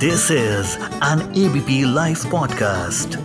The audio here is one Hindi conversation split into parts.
This is an ABP Life podcast.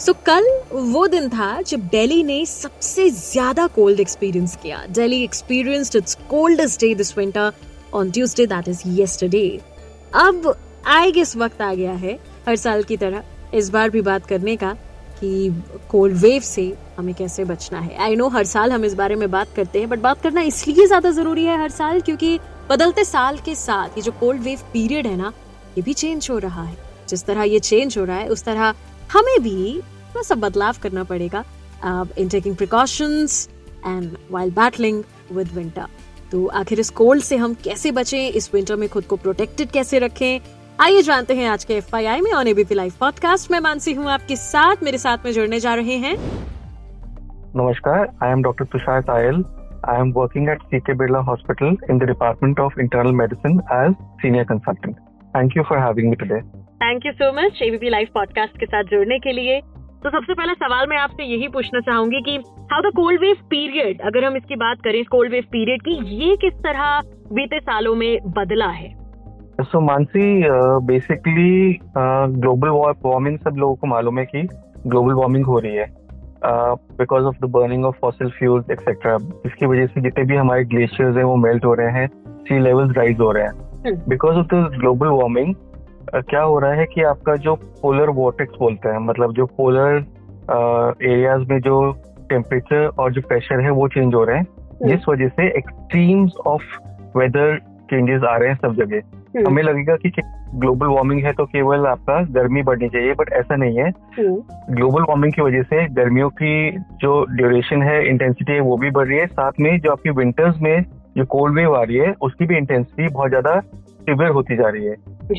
So so, कल वो दिन था जब दिल्ली ने सबसे ज़्यादा कोल्ड एक्सपीरियंस किया Delhi experienced it's coldest day this winter on Tuesday that is yesterday अब आई गेस वक्त आ गया है हर साल की तरह इस बार भी बात करने का कि कोल्ड वेव से हमें कैसे बचना है। आई नो हर साल हम इस बारे में बात करते हैं बट बात करना इसलिए ज़्यादा ज़रूरी है हर साल क्योंकि बदलते साल के साथ ये जो कोल्ड वेव पीरियड है ना, ये भी चेंज हो रहा है। जिस तरह ये चेंज हो रहा है, उस तरह हमें भी थोड़ा सा बदलाव करना पड़ेगा। In taking precautions and while battling with winter तो आखिर इस कोल्ड से हम कैसे बचें, इस विंटर में खुद को प्रोटेक्टेड कैसे रखें? आइए जानते हैं आज के एफ़ में ऑन एबीपी लाइव पॉडकास्ट में मानसी हूँ आपके साथ, मेरे साथ में जुड़ने जा रहे हैं नमस्कार I am doctor Tushar Sayal I am working at CK Birla hospital in the department of internal medicine as senior consultant thank you for having me today thank you so much ABP live podcast के साथ जुड़ने के लिए। तो सबसे पहला सवाल मैं आपसे यही पूछना चाहूँगी कि how the cold wave period अगर हम इसकी बात करें कोल्ड वेव पीरियड की ये किस तरह बीते सालों में बदला है? So Mansi basically global warming सब लोगों को मालूम है कि ग्लोबल वार्मिंग हो रही है। Because of the burning of fossil fuels etcetera इसकी वजह से जितने भी हमारे ग्लेशियर्स हैं वो मेल्ट हो रहे हैं सी लेवल्स राइज हो रहे हैं because of the global warming क्या हो रहा है कि आपका जो पोलर वॉटेक्स बोलते हैं मतलब जो पोलर एरियाज़ uh, में जो टेम्परेचर और जो प्रेशर है वो चेंज हो रहे हैं hmm. जिस वजह से एक्सट्रीम्स ऑफ़ वेदर चेंजेस आ रहे हैं सब जगह। हमें लगेगा कि ग्लोबल वार्मिंग है तो केवल आपका गर्मी बढ़नी चाहिए बट ऐसा नहीं है। ग्लोबल हम्म। वार्मिंग की वजह से गर्मियों की जो ड्यूरेशन है इंटेंसिटी है वो भी बढ़ रही है। साथ में जो आपकी विंटर्स में जो कोल्ड वेव आ रही है उसकी भी इंटेंसिटी बहुत ज़्यादा सिवियर होती जा रही है।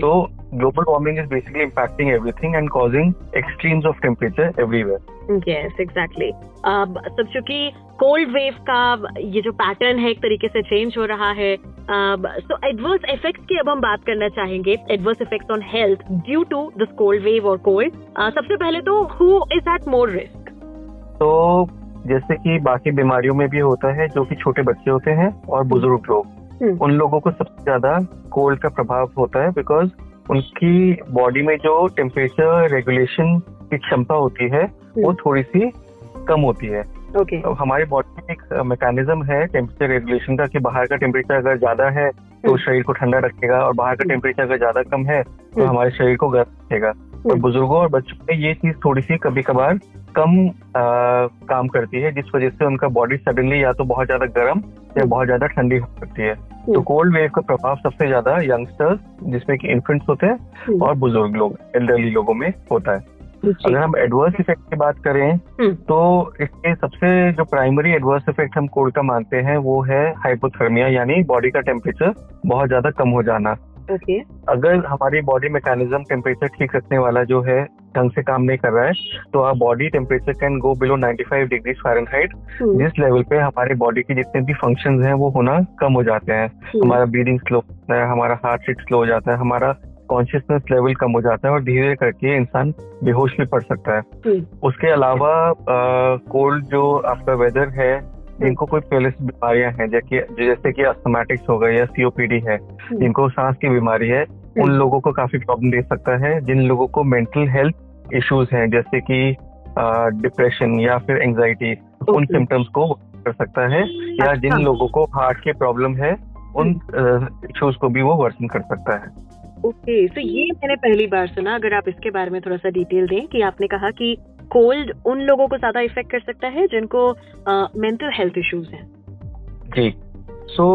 तो global warming is basically impacting everything and causing extremes of temperature everywhere yes exactly अब सब चूँकि कोल्ड वेव का ये जो पैटर्न है एक तरीके से चेंज हो रहा है। सो एडवर्स इफेक्ट्स की अब हम बात करना चाहेंगे adverse effects on health due to this cold wave और कोल्ड सबसे पहले तो who is at more risk तो जैसे कि बाकी बीमारियों में भी होता है जो कि छोटे बच्चे होते हैं और बुज़ुर्ग लोग हम्म। उन लोगों को सबसे ज़्यादा कोल्ड का प्रभाव होता है बिकॉज़ उनकी बॉडी में जो टेम्परेचर रेगुलेशन की क्षमता होती है वो हम्म। थोड़ी सी कम होती है okay. तो हमारी बॉडी में एक मैकेनिज्म है टेम्परेचर रेगुलेशन का कि बाहर का टेम्परेचर अगर ज़्यादा है तो हम्म। शरीर को ठंडा रखेगा और बाहर का टेम्परेचर अगर ज़्यादा कम है तो हमारे शरीर को गर्म रखेगा। और बुज़ुर्गों और बच्चों में ये चीज़ थोड़ी सी कभी कभार कम आ, काम करती है जिस वजह से उनका बॉडी सडनली या तो बहुत ज़्यादा गर्म या बहुत ज़्यादा ठंडी हो सकती है। तो कोल्ड वेव का प्रभाव सबसे ज़्यादा यंगस्टर्स जिसमें कि इन्फेंट्स होते हैं हम्म। और बुज़ुर्ग लोग एल्डरली लोगों में होता है। अगर हम एडवर्स इफ़ेक्ट की बात करें हम्म। तो इसके सबसे जो प्राइमरी एडवर्स इफ़ेक्ट हम कोल्ड का मानते हैं वो है हाइपोथर्मिया यानी बॉडी का टेम्परेचर बहुत ज़्यादा कम हो जाना okay. अगर हमारी बॉडी मैकेनिज्म टेम्परेचर ठीक रखने वाला जो है ढंग से काम नहीं कर रहा है तो आप body temperature can go below 95 degree Fahrenheit जिस लेवल पे हमारे बॉडी के जितने भी फ़ंक्शंस हैं वो होना कम हो जाते हैं hmm. हमारा ब्रीदिंग स्लो होता है हमारा हार्ट रेट स्लो हो जाता है हमारा कॉन्शियसनेस लेवल कम हो जाता है और धीरे करके इंसान बेहोश भी पड़ सकता है. उसके अलावा कोल्ड जो आपका वेदर है जिनको कोई पहले से बीमारियाँ हैं जैसे जैसे कि अस्थमेटिक्स हो गए या सीओपीडी है। जिनको सांस की बीमारी है उन। लोगों को काफ़ी प्रॉब्लम दे सकता है जिन लोगों को मेंटल हेल्थ इश्यूज़ हैं जैसे कि डिप्रेशन या फिर एंजाइटी उन सिम्टम्स को कर सकता है या जिन अच्छा। लोगों को हार्ट के प्रॉब्लम है उन इश्यूज़ को भी वो वर्सन कर सकता है ओके तो ये मैंने पहली बार सुना। अगर आप इसके बारे में थोड़ा सा डिटेल दें कि आपने कहा कि कोल्ड उन लोगों को ज़्यादा इफ़ेक्ट कर सकता है जिनको मेंटल हेल्थ इश्यूज़ हैं। जी। सो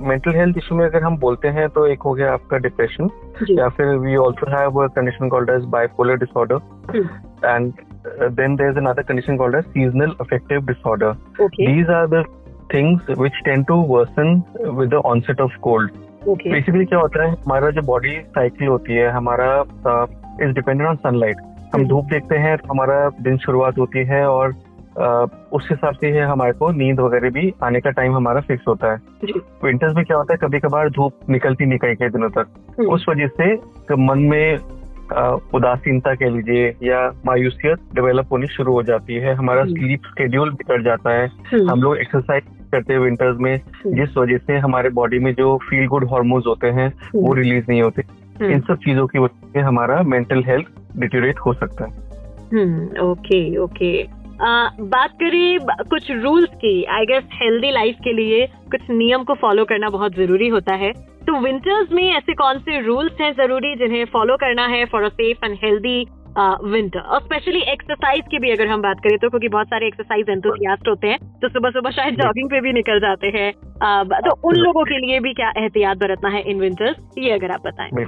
मेंटल हेल्थ इशू में अगर हम बोलते हैं तो एक हो गया आपका डिप्रेशन या फिर we also have a condition called as bipolar disorder and then there is another condition called as seasonal affective disorder these are the things which tend to worsen with the onset of basically क्या होता है हमारा जो बॉडी साइकिल होती है हमारा इज़ डिपेंडेंट ऑन सनलाइट हम धूप देखते हैं तो हमारा दिन शुरुआत होती है और उस हिसाब से है हमारे को नींद वगैरह भी आने का टाइम हमारा फिक्स होता है। विंटर्स में क्या होता है कभी कभार धूप निकलती नहीं कई कई दिनों तक। हम्म। उस वजह से मन में उदासीनता कह लीजिए या मायूसियत डेवलप होनी शुरू हो जाती है। हमारा स्लीप हम्म। स्केड्यूल बिगड़ जाता है। हम लोग एक्सरसाइज करते हैं विंटर्स में हम्म। जिस वजह से हमारे बॉडी में जो फील गुड हार्मोन्स होते हैं वो रिलीज़ नहीं होते। हम्म। इन सब चीज़ों की वजह से हमारा मेंटल हेल्थ डिटेरिएट हो सकता है। हम्म ओके ओके बात करें कुछ रूल्स की आई गेस हेल्दी लाइफ के लिए कुछ नियम को फॉलो करना बहुत ज़रूरी होता है। तो विंटर्स में ऐसे कौन से रूल्स हैं ज़रूरी जिन्हें फॉलो करना है for a safe and healthy winter और स्पेशली एक्सरसाइज की भी अगर हम बात करें तो क्योंकि बहुत सारे एक्सरसाइज एंथुसियास्ट होते हैं तो सुबह सुबह शायद जॉगिंग पे भी निकल जाते हैं। तो उन लोगों के लिए भी क्या एहतियात बरतना है इन विंटर्स ये अगर आप बताएँ।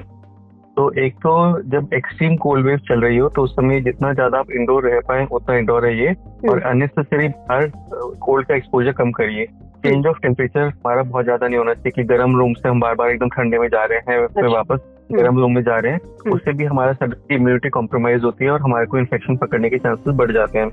तो एक तो जब एक्सट्रीम कोल्ड वेव चल रही हो तो उस समय जितना ज़्यादा आप इंडोर रह पाए उतना इंडोर रहिए। और अननेसेसरी बाहर कोल्ड का एक्सपोजर कम करिए। चेंज ऑफ़ टेम्परेचर हमारा बहुत ज़्यादा नहीं होना चाहिए कि गर्म रूम से हम बार बार एकदम ठंडे में जा रहे हैं फिर अच्छा। वापस गर्म रूम में जा रहे हैं हम्म। उससे भी हमारा सडनली इम्यूनिटी कॉम्प्रोमाइज होती है और हमारे को इन्फेक्शन पकड़ने के चांसेस बढ़ जाते हैं।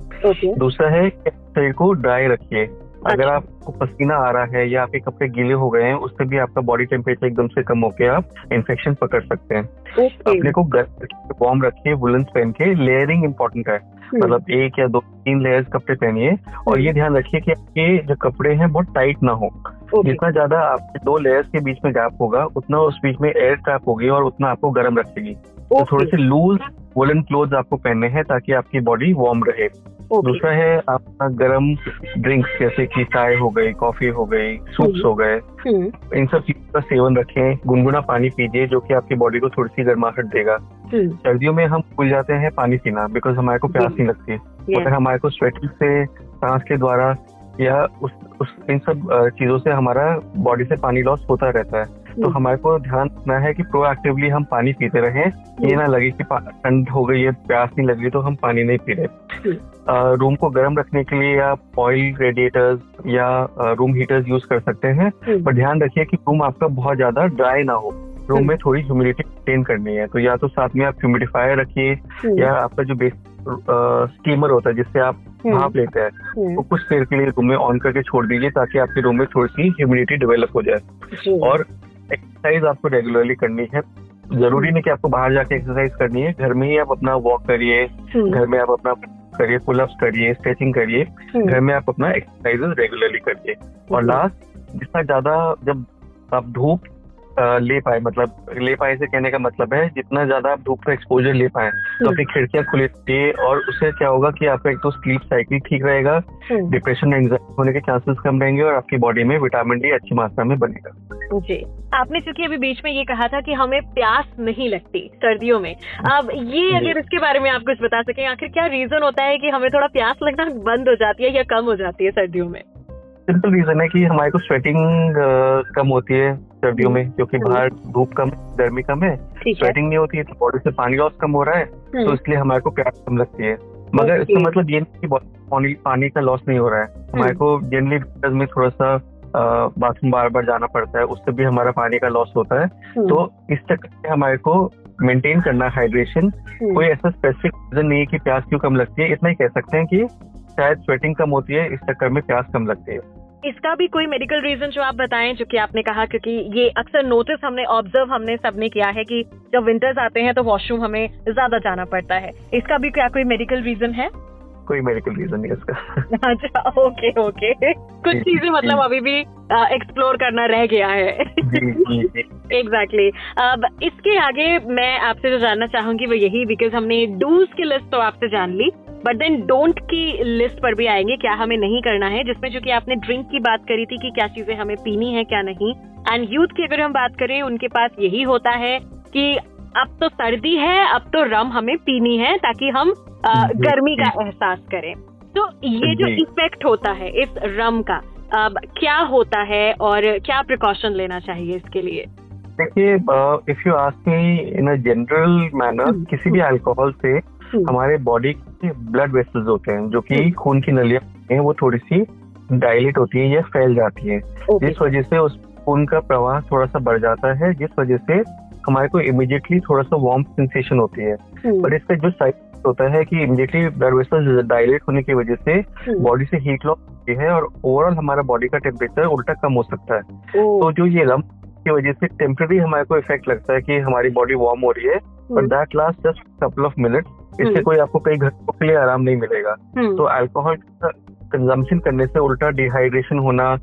दूसरा है शरीर को ड्राई रखिए। अगर अच्छा। आपको पसीना आ रहा है या आपके कपड़े गीले हो गए हैं उससे भी आपका बॉडी टेम्परेचर एकदम से कम होकर आप इन्फेक्शन पकड़ सकते हैं। अपने को गर्म वार्म रखिए वुलन पहन के। लेयरिंग इंपॉर्टेंट है। हम्म। मतलब एक या दो तीन लेयर्स कपड़े पहनिए। और ये ध्यान रखिए कि आपके जो कपड़े हैं बहुत टाइट ना हो। जितना ज़्यादा आपके दो लेयर्स के बीच में गैप होगा उतना उस बीच में एयर ट्रैप होगी और उतना आपको गर्म रखेगी। तो थोड़े से लूज वुलन क्लोथ आपको पहनने हैं ताकि आपकी बॉडी वार्म रहे। दूसरा है आपका गर्म ड्रिंक्स जैसे कि चाय हो गई कॉफ़ी हो गई सूप्स हो गए। हम्म। इन सब चीज़ों का सेवन रखें गुनगुना पानी पीजिए जो कि आपकी बॉडी को थोड़ी सी गर्माहट देगा। हम्म। सर्दियों में हम भूल जाते हैं पानी पीना बिकॉज़ हमारे को प्यास नहीं लगती. अगर हमारे को स्वेटिंग से सांस के द्वारा या उस उस इन सब चीज़ों से हमारा बॉडी से पानी लॉस होता रहता है तो हम्म। हमारे को ध्यान रखना है कि प्रोएक्टिवली हम पानी पीते रहें ये ना लगे कि ठंड हो गई है प्यास नहीं लग रही तो हम पानी नहीं पी रहे रूम को गर्म रखने के लिए आप ऑयल रेडिएटर्स या रूम हीटर्स यूज़ कर सकते हैं हम्म। पर ध्यान रखिए कि रूम आपका बहुत ज़्यादा ड्राई ना हो रूम में थोड़ी ह्यूमिडिटी मेंटेन करनी है तो या तो साथ में आप ह्यूमिडिफायर रखिए हम्म। या आपका जो बेस स्टीमर होता है जिससे आप हम्म। भाप लेते हैं। हम्म। वो कुछ देर के लिए रूम में ऑन करके छोड़ दीजिए ताकि आपके रूम में थोड़ी सी ह्यूमिडिटी डेवलप हो जाए। और एक्सरसाइज आपको रेगुलरली करनी है। ज़रूरी नहीं कि आपको बाहर जाके एक्सरसाइज करनी है। घर में ही आप अपना वॉक करिए। हम्म। घर में आप अपना करिए पुलअप्स करिए स्ट्रेचिंग करिए। हम्म। घर में आप अपना एक्सरसाइजेस रेगुलरली करिए। और लास्ट जितना ज़्यादा जब आप धूप ले पाए मतलब ले पाए से कहने का मतलब है जितना ज़्यादा आप धूप का एक्सपोजर ले पाए तो अपनी खिड़कियाँ खुली रखिए और उससे क्या होगा कि आपका एक तो स्लीप साइकिल ठीक रहेगा हम्म। डिप्रेशन एंजाइटी होने के चांसेस कम रहेंगे और आपकी बॉडी में विटामिन डी अच्छी मात्रा में बनेगा। जी। आपने चूँकि अभी बीच में ये कहा था कि हमें प्यास नहीं लगती सर्दियों में अब ये अगर इसके बारे में आप कुछ बता सकें आखिर क्या रीजन होता है कि हमें थोड़ा प्यास लगना बंद हो जाती है या कम हो जाती है सर्दियों में? सिंपल रीजन है कि हमारे को स्वेटिंग कम होती है। सर्दियों में क्योंकि हम्म। बाहर धूप कम गर्मी कम है स्वेटिंग नहीं होती है तो बॉडी से पानी लॉस कम हो रहा है तो हम्म। इसलिए हमारे को प्यास कम लगती है मगर इसका मतलब ये नहीं कि पानी पानी का लॉस नहीं हो रहा है हमारे को जनरली में थोड़ा सा बाथरूम बार बार जाना पड़ता है उससे भी हमारा पानी का लॉस होता है हम्म। तो इस चक्कर में हमारे को मेंटेन करना हाइड्रेशन हम्म। कोई ऐसा स्पेसिफिक रीजन नहीं है कि प्यास क्यों कम लगती है इतना ही कह सकते हैं कि शायद स्वेटिंग कम होती है इस चक्कर में प्यास कम लगती है इसका भी कोई मेडिकल रीजन जो आप बताएँ जो कि आपने कहा क्योंकि ये अक्सर नोटिस हमने ऑब्ज़र्व हमने सबने किया है कि जब विंटर्स आते हैं तो वॉशरूम हमें ज़्यादा जाना पड़ता है। इसका भी क्या कोई मेडिकल रीजन है? कोई मेडिकल रीजन नहीं इसका। अच्छा ओके ओके कुछ चीज़ें मतलब अभी भी एक्सप्लोर करना रह गया है। एग्जैक्टली अब इसके आगे मैं आपसे जो जानना चाहूँगी वो यही बिकॉज़ हमने डूज की लिस्ट तो आपसे जान ली। बट देन डोंट की लिस्ट पर भी आएँगे क्या हमें नहीं करना है जिसमें जो कि आपने ड्रिंक की बात करी थी कि क्या चीज़ें हमें पीनी है क्या नहीं। एंड यूथ की अगर हम बात करें उनके पास यही होता है कि अब तो सर्दी है अब तो रम हमें पीनी है ताकि हम जी, गर्मी का एहसास करें। तो ये जो इफ़ेक्ट होता है इस रम का अब क्या होता है और क्या प्रिकॉशन लेना चाहिए इसके लिए? देखिए if you ask me in a general manner hmm, किसी भी अल्कोहल से हमारे बॉडी के ब्लड वेसल्स होते हैं जो कि हम्म। खून की नलियाँ हैं वो थोड़ी सी डायलेट होती है या फैल जाती है। जिस वजह से उस खून का प्रवाह थोड़ा सा बढ़ जाता है जिस वजह से हमारे को इमिडिएटली थोड़ा सा वार्म सेंसेशन होती है। हम्म, पर इसका जो साइड होता है कि इमिडिएटली ब्लड वेसल्स डायलेट होने की वजह से हम्म, बॉडी से हीट लॉस होती है और ओवरऑल हमारा बॉडी का टेम्परेचर उल्टा कम हो सकता है। तो जो ये रम की वजह से टेम्पररी हमारे को इफ़ेक्ट लगता है कि हमारी बॉडी वार्म हो रही है। But hmm, that last just couple of minute इससे हम्म। कोई आपको कई घंटों के लिए आराम नहीं मिलेगा हम्म, तो अल्कोहल कंजम्पशन करने से उल्टा डिहाइड्रेशन होना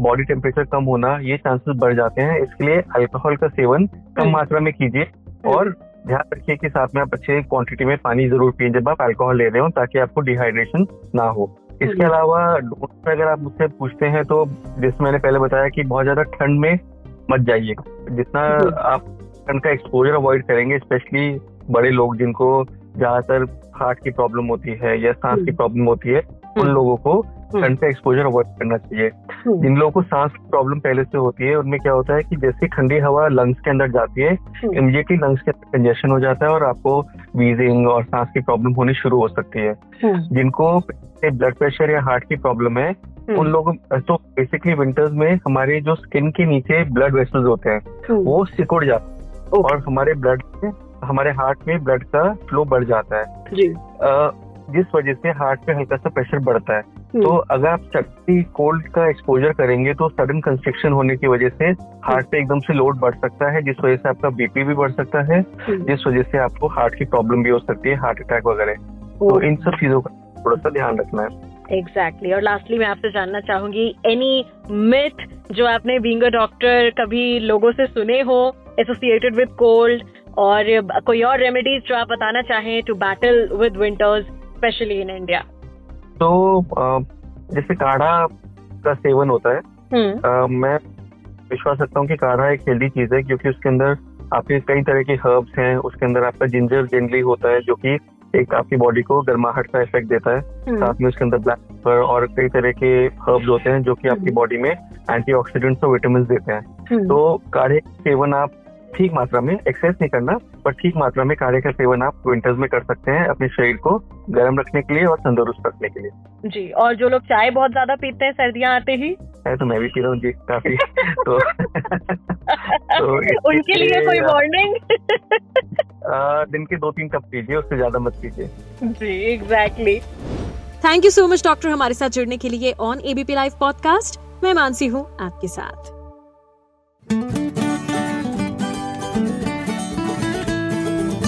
बॉडी टेम्परेचर कम होना ये चांसेस बढ़ जाते हैं इसलिए अल्कोहल का सेवन कम हम्म। मात्रा में कीजिए और ध्यान रखिए कि साथ में आप अच्छे क्वांटिटी में पानी ज़रूर पिए जब आप अल्कोहल ले रहे हो ताकि आपको डिहाइड्रेशन ना हो इसके। अलावा डोज में अगर आप मुझसे पूछते हैं तो जैसे मैंने पहले बताया कि बहुत ज़्यादा ठंड में मत जाइए जितना। आप ठंड का एक्सपोजर अवॉइड करेंगे स्पेशली बड़े लोग जिनको ज़्यादातर हार्ट की प्रॉब्लम होती है या सांस की हम्म। प्रॉब्लम होती है उन लोगों को ठंड का एक्सपोजर अवॉइड करना चाहिए हम्म। जिन लोगों को सांस की प्रॉब्लम पहले से होती है उनमें क्या होता है कि जैसे ठंडी हवा लंग्स के अंदर जाती है हम्म। इमीडिएटली लंग्स के अंदर कंजेशन हो जाता है और आपको वीजिंग और सांस की प्रॉब्लम होनी शुरू हो सकती है हम्म। जिनको ब्लड प्रेशर या हार्ट की प्रॉब्लम है हम्म। उन लोगों तो बेसिकली विंटर्स में हमारे जो स्किन के नीचे ब्लड वेसल्स होते हैं हम्म। वो सिकुड़ जाते हैं और हमारे ब्लड में हमारे हार्ट में ब्लड का फ्लो बढ़ जाता है जी जिस वजह से हार्ट पे हल्का सा प्रेशर बढ़ता है हम्म। तो अगर आप सडनली कोल्ड का एक्सपोजर करेंगे तो सडन कंस्ट्रिक्शन होने की वजह से हार्ट पे एकदम से लोड बढ़ सकता है जिस वजह से आपका बीपी भी बढ़ सकता है हम्म। जिस वजह से आपको हार्ट की प्रॉब्लम भी हो सकती है हार्ट अटैक वगैरह तो इन सब चीज़ों का थोड़ा सा ध्यान रखना है एग्जैक्टली exactly. और लास्टली मैं आपसे जानना चाहूँगी एनी मिथ जो आपने बीइंग अ डॉक्टर कभी लोगों से सुने हो एसोसिएटेड विद कोल्ड और कोई और रेमेडीज जो आप बताना चाहें to battle with winters specially in India तो जैसे काढ़ा का सेवन होता है हम्म अ, मैं विश्वास रखता हूँ कि काढ़ा एक हेल्दी चीज़ है क्योंकि उसके अंदर आपके कई तरह के हर्ब्स हैं उसके अंदर आपका जिंजर जनरली होता है जो कि एक आपकी बॉडी को गर्माहट का इफ़ेक्ट देता है हम्म। साथ में उसके अंदर ब्लैक पेपर और कई तरह के हर्ब्स होते हैं जो कि आपकी हम्म। बॉडी में एंटीऑक्सीडेंट्स और विटामिन देते हैं हम्म। तो काढ़े सेवन आप ठीक मात्रा में एक्सेस नहीं करना पर ठीक मात्रा में काढ़े का सेवन आप विंटर्स में कर सकते हैं अपने शरीर को गर्म रखने के लिए और तंदुरुस्त रखने के लिए। जी और जो लोग चाय बहुत ज़्यादा पीते हैं सर्दियाँ आते ही? है तो मैं भी पी रहा हूँ जी काफ़ी। तो तो उनके लिए कोई वार्निंग दिन के दो तीन कप पीजिए उससे ज़्यादा मत पीजिए। जी exactly thank you so much doctor हमारे साथ जुड़ने के लिए ऑन एबीपी लाइव पॉडकास्ट मैं मानसी हूँ आपके साथ।